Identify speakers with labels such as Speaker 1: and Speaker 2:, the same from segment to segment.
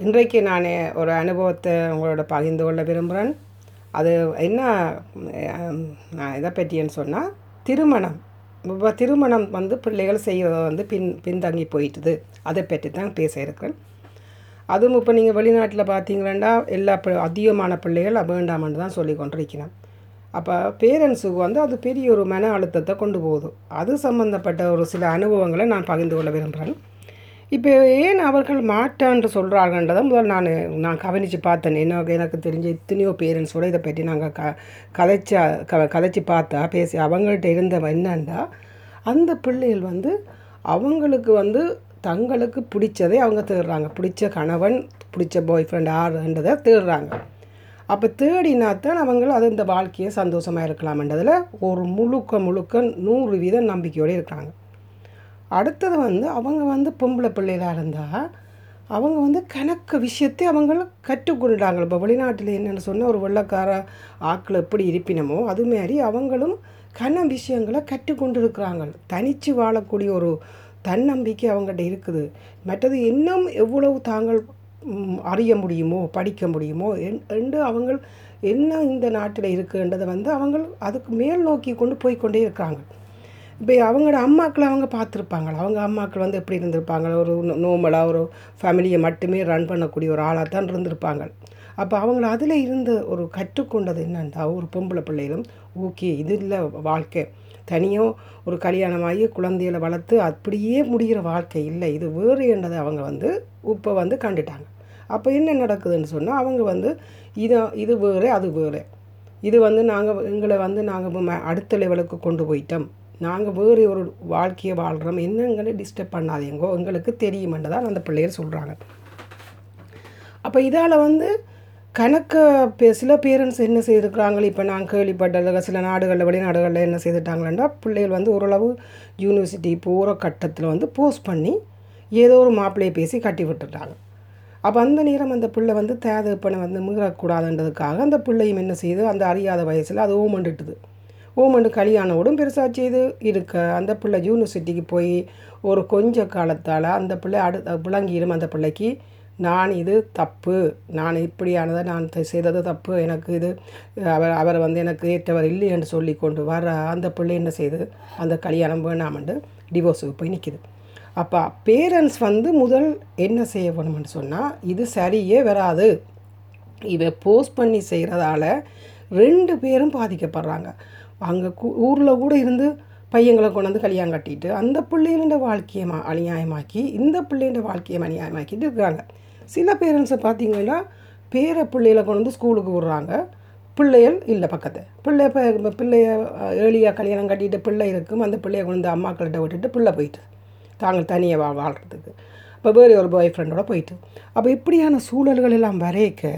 Speaker 1: இன்றைக்கு நான் ஒரு அனுபவத்தை உங்களோட பகிர்ந்து கொள்ள விரும்புகிறேன் அது என்ன நான் இதை பற்றியன்னு சொன்னால் திருமணம். இப்போ திருமணம் வந்து பிள்ளைகள் செய்கிறத வந்து பின் பின்தங்கி போயிட்டுது. அதை பற்றி தான் பேச இருக்கிறேன். அதுவும் இப்போ நீங்கள் வெளிநாட்டில் பார்த்தீங்கன்னா எல்லா அதிகமான பிள்ளைகள் வேண்டாமன்னு தான் சொல்லி கொண்டிருக்கிறேன் அப்போ பேரண்ட்ஸுக்கு வந்து அது பெரிய ஒரு மன அழுத்தத்தை கொண்டு போகுது. அது சம்மந்தப்பட்ட ஒரு சில அனுபவங்களை நான் பகிர்ந்து கொள்ள விரும்புகிறேன் இப்போ ஏன் அவர்கள் மாட்டான்னு சொல்கிறார்கள்ன்றதை முதல் நான் நான் கவனித்து பார்த்தேன். என்ன எனக்கு தெரிஞ்ச எத்தனையோ பேரண்ட்ஸோட இதை பற்றி நாங்கள் க கதைச்சா க கதைச்சி பார்த்தா பேசி அவங்கள்ட்ட இருந்த என்னண்டா அந்த பிள்ளைகள் வந்து அவங்களுக்கு வந்து தங்களுக்கு பிடிச்சதை அவங்க தேடுறாங்க. பிடிச்ச கணவன் பிடிச்ச பாய் ஃப்ரெண்ட் ஆறுன்றதை தேடுறாங்க. அப்போ தேடினாத்தான் அவங்களும் அது இந்த வாழ்க்கையை சந்தோஷமாக இருக்கலாம்ன்றதில் ஒரு முழுக்க முழுக்க நூறு வீத நம்பிக்கையோடு இருக்காங்க அடுத்தது வந்து அவங்க வந்து பொம்பளை பிள்ளைகளாக இருந்தால் அவங்க வந்து கணக்கு விஷயத்தை அவங்க கற்றுக்கொண்டாங்க இப்போ வெளிநாட்டில் என்னென்னு சொன்னால் ஒரு வெள்ளக்கார ஆக்கள் எப்படி இருப்பினமோ அதுமாரி அவங்களும் கன விஷயங்களை கற்றுக்கொண்டு இருக்கிறாங்க தனித்து வாழக்கூடிய ஒரு தன்னம்பிக்கை அவங்ககிட்ட இருக்குது. மற்றது இன்னும் எவ்வளவு தாங்கள் அறிய முடியுமோ படிக்க முடியுமோ என்- என்று அவங்கள் என்ன இந்த நாட்டில் இருக்குன்றதை வந்து அவங்கள் அதுக்கு மேல் நோக்கி கொண்டு போய்கொண்டே இருக்கிறாங்க இருக்காங்க. இப்போ அவங்களோட அம்மாக்களை அவங்க பார்த்துருப்பாங்களா? அவங்க அம்மாக்கள் வந்து எப்படி இருந்திருப்பாங்க? ஒரு நோமலாக ஒரு ஃபேமிலியை மட்டுமே ரன் பண்ணக்கூடிய ஒரு ஆளாக தான் இருந்திருப்பாங்க. அப்போ அவங்கள அதில் இருந்த ஒரு கற்றுக்கொண்டது என்னென்னா ஒரு பொம்பளை பிள்ளைகளும் ஓகே இது இல்லை வாழ்க்கை. தனியாக ஒரு கல்யாணமாகி குழந்தைகளை வளர்த்து அப்படியே முடிகிற வாழ்க்கை இல்லை. இது வேறு என்றதை அவங்க வந்து இப்போ வந்து கண்டுட்டாங்க. அப்போ என்ன நடக்குதுன்னு சொன்னால் அவங்க வந்து இது இது வேறு அது வேறு. இது வந்து நாங்கள் எங்களை வந்து நாங்கள் அடுத்த லெவலுக்கு கொண்டு போயிட்டோம். நாங்கள் வேறு ஒரு வாழ்க்கையை வாழ்கிறோம் என்னங்களை டிஸ்டர்ப் பண்ணாதீங்கோ. எங்களுக்கு தெரியுமென்று தான் அந்த பிள்ளைகள் சொல்கிறாங்க அப்போ இதால் வந்து கணக்க பே- சில பேரண்ட்ஸ் என்ன செய்திருக்கிறாங்களோ இப்போ நான் கேள்விப்பட்டது சில நாடுகளில் வெளிநாடுகளில் என்ன செய்துட்டாங்களேன்னா பிள்ளைகள் வந்து ஓரளவு யூனிவர்சிட்டி போகிற கட்டத்தில் வந்து போஸ்ட் பண்ணி ஏதோ ஒரு மாப்பிள்ளையை பேசி கட்டி விட்டுட்டாங்க. அப்போ அந்த நேரம் அந்த பிள்ளை வந்து தேதப்பனை வந்து மீறக்கூடாதுன்றதுக்காக அந்த பிள்ளையும் என்ன செய்யுது அந்த அறியாத வயசில் அது ஓமண்டுட்டுது. ஓமண்டு கல்யாணோடும் பெருசாக செய்து இருக்க. அந்த பிள்ளை யூனிவர்சிட்டிக்கு போய் ஒரு கொஞ்ச காலத்தால் அந்த பிள்ளை அடு விளங்கிடும் அந்த பிள்ளைக்கு நான் இது தப்பு. நான் இப்படியானதை நான் செய்தது தப்பு. எனக்கு இது அவர் அவர் வந்து எனக்கு ஏற்றவர் இல்லை என்று சொல்லி கொண்டு வர அந்த பிள்ளை என்ன செய்யுது அந்த கல்யாணம் வேணாமண்டு டிவோர்ஸுக்கு போய் நிற்கிது அப்போ பேரண்ட்ஸ் வந்து முதல் என்ன செய்ய வேணும்னு சொன்னால் இது சரியே வராது. இவை போஸ்ட் பண்ணி செய்கிறதால ரெண்டு பேரும் பாதிக்கப்படுறாங்க. அங்கே ஊரில் கூட இருந்து பையங்களை கொண்டு வந்து கல்யாணம் கட்டிட்டு அந்த பிள்ளைகளோட வாழ்க்கையை மா அநியாயமாக்கி இந்த பிள்ளைகளோட வாழ்க்கையை அநியாயமாக்கிட்டு இருக்காங்க. சில பேரண்ட்ஸை பார்த்தீங்கன்னா பேர பிள்ளைகளை கொண்டு வந்து ஸ்கூலுக்கு விடுறாங்க. பிள்ளைகள் இல்லை பக்கத்து. பிள்ளை இப்போ பிள்ளைய ஏழியாக கல்யாணம் கட்டிட்டு பிள்ளை இருக்கும். அந்த பிள்ளைய கொண்டு வந்து அம்மாக்கள்கிட்ட விட்டுட்டு பிள்ளை போயிட்டு தாங்கள் தனியாக வா வாழ்கிறதுக்கு இப்போ வேறு ஒரு பாய் ஃப்ரெண்டோட போயிட்டு. அப்போ இப்படியான சூழல்கள் எல்லாம் வரைக்க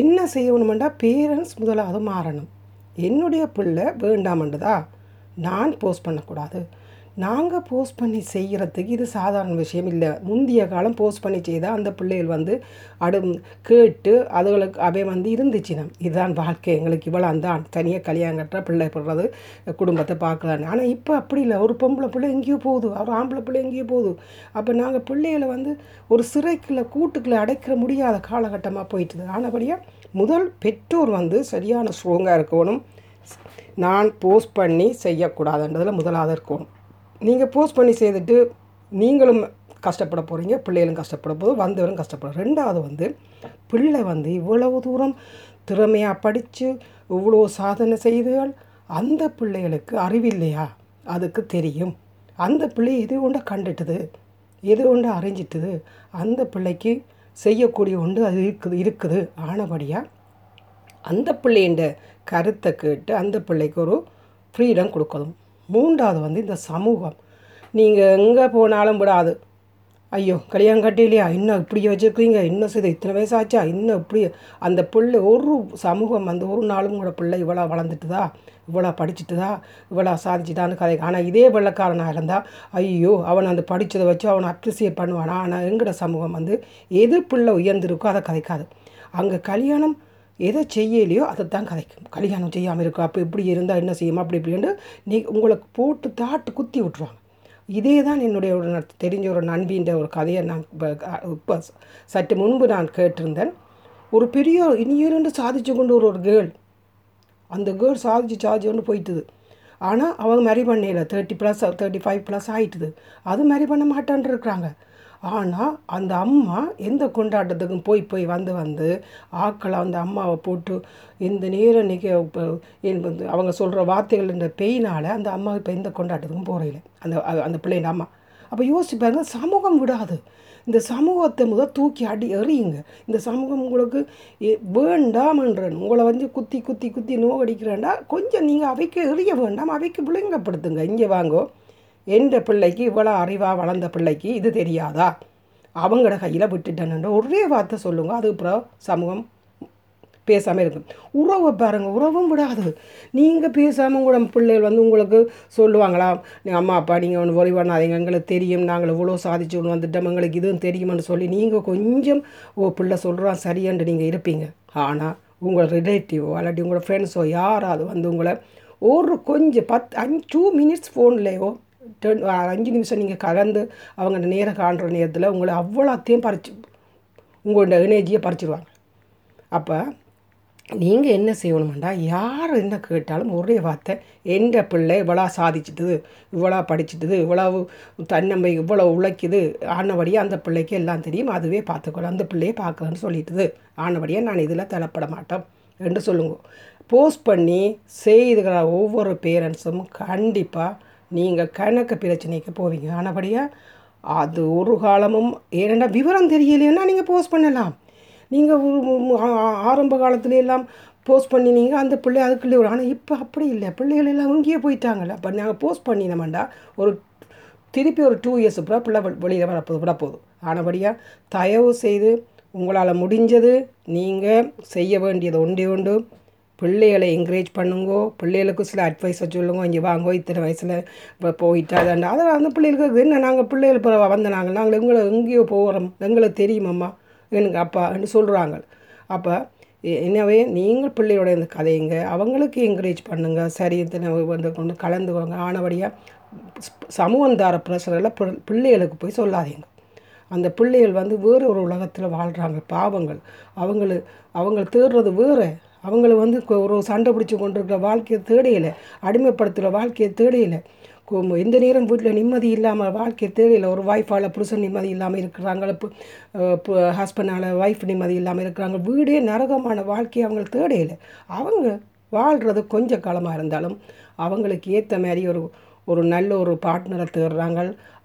Speaker 1: என்ன செய்யணுமெண்டா பேரண்ட்ஸ் முதலாவது மாறணும். என்னுடைய பிள்ளை வேண்டாமன்றதா நான் போஸ்ட் பண்ணக்கூடாது. நாங்கள் போஸ்ட் பண்ணி செய்கிறதுக்கு இது சாதாரண விஷயம் இல்லை. முந்தைய காலம் போஸ்ட் பண்ணி செய்தால் அந்த பிள்ளைகள் வந்து அடு கேட்டு அதுகளுக்கு அவை வந்து இருந்துச்சுனா இதுதான் வாழ்க்கை எங்களுக்கு இவ்வளோ தான் தனியாக கல்யாணம் கட்டுற பிள்ளை போடுறது குடும்பத்தை பார்க்கலான்னு. ஆனால் இப்போ அப்படி இல்லை. ஒரு பொம்பளை பிள்ளை எங்கேயோ போகுது ஒரு ஆம்பளை பிள்ளை எங்கேயோ போகுது. அப்போ நாங்கள் பிள்ளைகளை வந்து ஒரு சிறைக்குள்ள கூட்டுக்குள்ளே அடைக்கிற முடியாத காலகட்டமாக போயிட்டுது. ஆனபடியாக முதல் பெற்றோர் வந்து சரியான ஸ்ட்ராங்காக இருக்கணும். நான் போஸ்ட் பண்ணி செய்யக்கூடாதுன்றதில் முதலாவது இருக்கணும். நீங்கள் போஸ்ட் பண்ணி செய்துட்டு நீங்களும் கஷ்டப்பட போகிறீங்க பிள்ளைகளும் கஷ்டப்பட போகுது வந்தவரும் கஷ்டப்படும் ரெண்டாவது வந்து பிள்ளை வந்து இவ்வளவு தூரம் திறமையாக படித்து இவ்வளோ சாதனை செய்தால் அந்த பிள்ளைகளுக்கு அறிவில்லையா அதுக்கு தெரியும். அந்த பிள்ளை எது ஒன்று கண்டுட்டுது? எது ஒன்று அறிஞ்சிட்டுது? அந்த பிள்ளைக்கு செய்யக்கூடிய ஒன்று அது இருக்குது இருக்குது. ஆனபடியாக அந்த பிள்ளைண்ட கருத்தை கேட்டு அந்த பிள்ளைக்கு ஒரு ஃப்ரீடம் கொடுக்கணும். மூன்றாவது வந்து இந்த சமூகம். நீங்கள் எங்கே போனாலும் விடாது. ஐயோ கல்யாணம் கட்டிலையா இன்னும் இப்படி வச்சுருக்கீங்க இன்னும் செய்த இத்தனை வயசாச்சா இன்னும் இப்படி அந்த பிள்ளை ஒரு சமூகம் வந்து ஒரு நாளும் கூட பிள்ளை இவ்வளோ வளர்ந்துட்டுதா? இவ்வளோ படிச்சுட்டுதா? இவ்வளோ சாதிச்சுட்டான்னு கதை. ஆனால் இதே வெள்ளக்காரனாக இருந்தால் ஐயோ அவன் அந்த படித்ததை வச்சு அவனை அப்ரிசியேட் பண்ணுவானா? ஆனால் எங்கட சமூகம் வந்து எது பிள்ளை உயர்ந்திருக்கோ அதை கதைக்காது. அங்கே கல்யாணம் எதை செய்யலையோ அதை தான் கதைக்கும் கல்யாணம் செய்யாமல் இருக்கும் அப்போ இப்படி இருந்தால் என்ன செய்யுமா? அப்படி இப்படின்னு நீ உங்களுக்கு போட்டு தாட்டு குத்தி விட்ருவாங்க இதே தான் என்னுடைய ஒரு ந- தெரிஞ்ச ஒரு நண்பின்ற ஒரு கதையை நான் இப்போ சற்று முன்பு நான் கேட்டிருந்தேன். ஒரு பெரிய இனியிருந்து சாதிச்சு கொண்டு ஒரு ஒரு கேர்ள் அந்த கேர்ள் சாதிச்சு சாதிச்சு கொண்டு போயிட்டுது. ஆனால் அவங்க மேரி பண்ணல thirty plus thirty five plus ஆகிட்டுது அது மேரி பண்ண மாட்டான்னு இருக்கிறாங்க. ஆனால் அந்த அம்மா எந்த கொண்டாட்டத்துக்கும் போய் போய் வந்து வந்து ஆக்களை அந்த அம்மாவை போட்டு இந்த நேரம் நிற்க இப்போ அவங்க சொல்கிற வார்த்தைகள் பெயினால் அந்த அம்மா இப்போ எந்த கொண்டாட்டத்துக்கும் போகிறதில்ல அந்த அந்த பிள்ளைங்க அம்மா. அப்போ யோசிச்சு பாருங்க சமூகம் விடாது. இந்த சமூகத்தை முதல் தூக்கி அடி எறியுங்க. இந்த சமூகம் உங்களுக்கு எ- வேண்டாமன்றன் உங்களை வந்து குத்தி குத்தி குத்தி நோகடிக்கிறேன்டா. கொஞ்சம் நீங்கள் அவைக்கு எறிய வேண்டாம். அவைக்கு விளங்கப்படுத்துங்க. இங்கே வாங்கோ. என்ற பிள்ளைக்கு இவ்வளோ அறிவாக வளர்ந்த பிள்ளைக்கு இது தெரியாதா? அவங்களோட கையில் விட்டுட்டேன்னு ஒரே வார்த்தை சொல்லுங்க. அது அப்புறம் சமூகம் பேசாமல் இருக்கும் உறவை பாருங்கள் உறவும் விடாது. நீங்கள் பேசாமல் கூட பிள்ளைகள் வந்து உங்களுக்கு சொல்லுவாங்களா? நீ அம்மா அப்பா நீங்கள் ஒன்று ஒரி பண்ணாதீங்க. எங்களுக்கு தெரியும். நாங்கள் இவ்வளோ சாதிச்சு ஒன்று வந்துட்டோம். எங்களுக்கு இதுவும் தெரியுமென்னு சொல்லி நீங்கள் கொஞ்சம் ஓ பிள்ளை சொல்கிறான் சரியான்ட்டு நீங்கள் இருப்பீங்க. ஆனால் உங்கள் ரிலேட்டிவோ இல்லாட்டி உங்களோட ஃப்ரெண்ட்ஸோ யாராவது வந்து உங்களை ஒரு கொஞ்சம் பத்து அஞ்சு டூ மினிட்ஸ் ஃபோன்லேயோ டென் அஞ்சு நிமிஷம் நீங்கள் கலந்து அவங்க நேரம் காண்ற நேரத்தில் உங்களை அவ்வளோத்தையும் பறிச்சு உங்களோட எனர்ஜியை பறிச்சிடுவாங்க அப்போ நீங்கள் என்ன செய்யணுமெண்டா யார் என்ன கேட்டாலும் ஒரே வார்த்தை எந்த பிள்ளை இவ்வளோ சாதிச்சிட்டுது இவ்வளோ படிச்சுட்டுது இவ்வளவு தன்னம்பை இவ்வளோ உழைக்குது ஆனபடியாக அந்த பிள்ளைக்கு எல்லாம் தெரியும் அதுவே பார்த்துக்கணும் அந்த பிள்ளையை பார்க்கலன்னு சொல்லிட்டுது. ஆனபடியாக நான் இதில் தலைப்பட மாட்டோம் என்று சொல்லுங்க. போஸ்ட் பண்ணி செய்துகிற ஒவ்வொரு பேரண்ட்ஸும் கண்டிப்பாக நீங்கள் கணக்கு பிரச்சனைக்கு போவீங்க. ஆனபடியாக அது ஒரு காலமும் ஏன்னா விவரம் தெரியலைன்னா நீங்கள் போஸ்ட் பண்ணலாம். நீங்கள் ஆரம்ப காலத்துல எல்லாம் போஸ்ட் பண்ணினீங்க அந்த பிள்ளை அதுக்குள்ளே ஒரு ஆனால் இப்போ அப்படி இல்லை. பிள்ளைகள் எல்லாம் இங்கேயே போயிட்டாங்கல்ல. அப்போ நாங்கள் போஸ்ட் பண்ணினோம்டா ஒரு திருப்பி ஒரு டூ இயர்ஸ் அப்புறம் பிள்ளை வெளியில் வரப்போது விட போதும் ஆனபடியாக தயவு செய்து உங்களால் முடிஞ்சது நீங்கள் செய்ய வேண்டியது ஒன்றே ஒன்று. பிள்ளைகளை என்கரேஜ் பண்ணுங்கோ. பிள்ளைகளுக்கு சில அட்வைஸை சொல்லுங்க. இங்கே வாங்கோ இத்தனை வயசில் இப்போ போயிட்டா அதாண்டா அதை அந்த பிள்ளைகளுக்கு என்ன நாங்கள் பிள்ளைகள் இப்போ வந்த நாங்கள் நாங்கள் எங்களை எங்கேயோ போகிறோம் எங்களுக்கு தெரியுமம்மா? எனக்கு அப்பான்னு சொல்கிறாங்க அப்போ என்னவே எனவே நீங்கள் பிள்ளையோட இந்த கதைங்க அவங்களுக்கு என்கரேஜ் பண்ணுங்கள் சரி இத்தனை வந்து கொண்டு கலந்துக்கோங்க. ஆனபடியாக சமூகம் தார பிரஷரில் பிள்ளைகளுக்கு போய் சொல்லாதீங்க. அந்த பிள்ளைகள் வந்து வேறு ஒரு உலகத்தில் வாழ்கிறாங்க பாவங்கள். அவங்களு அவங்க தேடுறது வேறு. அவங்கள வந்து ஒரு சண்டை பிடிச்சி கொண்டிருக்கிற வாழ்க்கையை தேடையில. அடிமைப்படுத்துகிற வாழ்க்கையை தேடையில. எந்த நேரம் வீட்டில் நிம்மதி இல்லாமல் வாழ்க்கையை தேவையில்லை ஒரு ஒய்ஃபால் புருஷன் நிம்மதி இல்லாமல் இருக்கிறாங்க. ஹஸ்பண்டால் ஒய்ஃப் நிம்மதி இல்லாமல் இருக்கிறாங்க. வீடே நரகமான வாழ்க்கையை அவங்க தேடையில. அவங்க வாழ்கிறது கொஞ்ச காலமாக இருந்தாலும் அவங்களுக்கு ஏற்ற மாதிரி ஒரு ஒரு நல்ல ஒரு பார்ட்னரை தேடுறாங்க.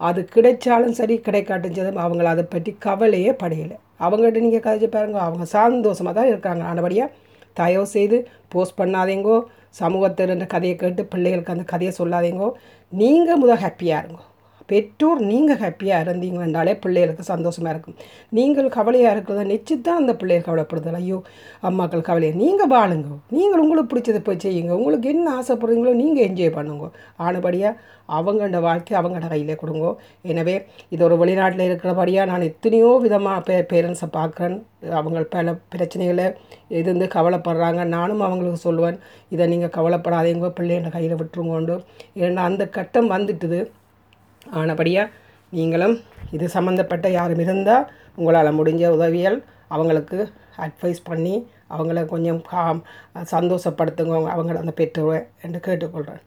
Speaker 1: அது கிடைச்சாலும் சரி கிடைக்காட்டும் சரி அவங்கள அதை பற்றி கவலையே படையலை. அவங்ககிட்ட நீங்கள் கதைச்சு பாருங்க. அவங்க சந்தோஷமாக தான் இருக்காங்க. ஆனபடியாக தயவு செய்து போஸ்ட் பண்ணாதீங்கோ. சமூகத்தில் இருந்த கதையை கேட்டு பிள்ளைகளுக்கு அந்த கதையை சொல்லாதீங்கோ. நீங்கள் முதல் ஹாப்பியாக இருங்கோ. பெற்றோர் நீங்கள் ஹாப்பியாக இருந்தீங்கன்னாலே பிள்ளைகளுக்கு சந்தோஷமாக இருக்கும். நீங்கள் கவலையாக இருக்கிறத நிச்சயம் அந்த பிள்ளைகள் கவலைப்படுதல். ஐயோ அம்மாக்கள் கவலையை? நீங்கள் வாழுங்க. நீங்கள் உங்களுக்கு பிடிச்சதை போய் செய்யுங்க. உங்களுக்கு என்ன ஆசைப்படுறீங்களோ நீங்கள் என்ஜாய் பண்ணுங்க. ஆனபடியாக அவங்களோட வாழ்க்கை அவங்களோட கையிலே கொடுங்க. எனவே இது ஒரு வெளிநாட்டில் இருக்கிறபடியாக நான் எத்தனையோ விதமாக பே பேரண்ட்ஸை பார்க்குறேன். அவங்க பல பிரச்சனைகளை இருந்து கவலைப்படுறாங்க. நானும் அவங்களுக்கு சொல்லுவேன் இதை நீங்கள் கவலைப்படாதீங்க. பிள்ளைங்க கையில் விட்டுருங்கோண்டு. ஏன்னா அந்த கட்டம் வந்துட்டுது. ஆனபடியாக நீங்களும் இது சம்மந்தப்பட்ட யாரும் இருந்தால் உங்களால் முடிஞ்ச உதவிகள் அவங்களுக்கு அட்வைஸ் பண்ணி அவங்கள கொஞ்சம் காம் சந்தோஷப்படுத்துங்க. அவங்கள அந்த பெற்றோரை என்று கேட்டுக்கொள்கிறேன்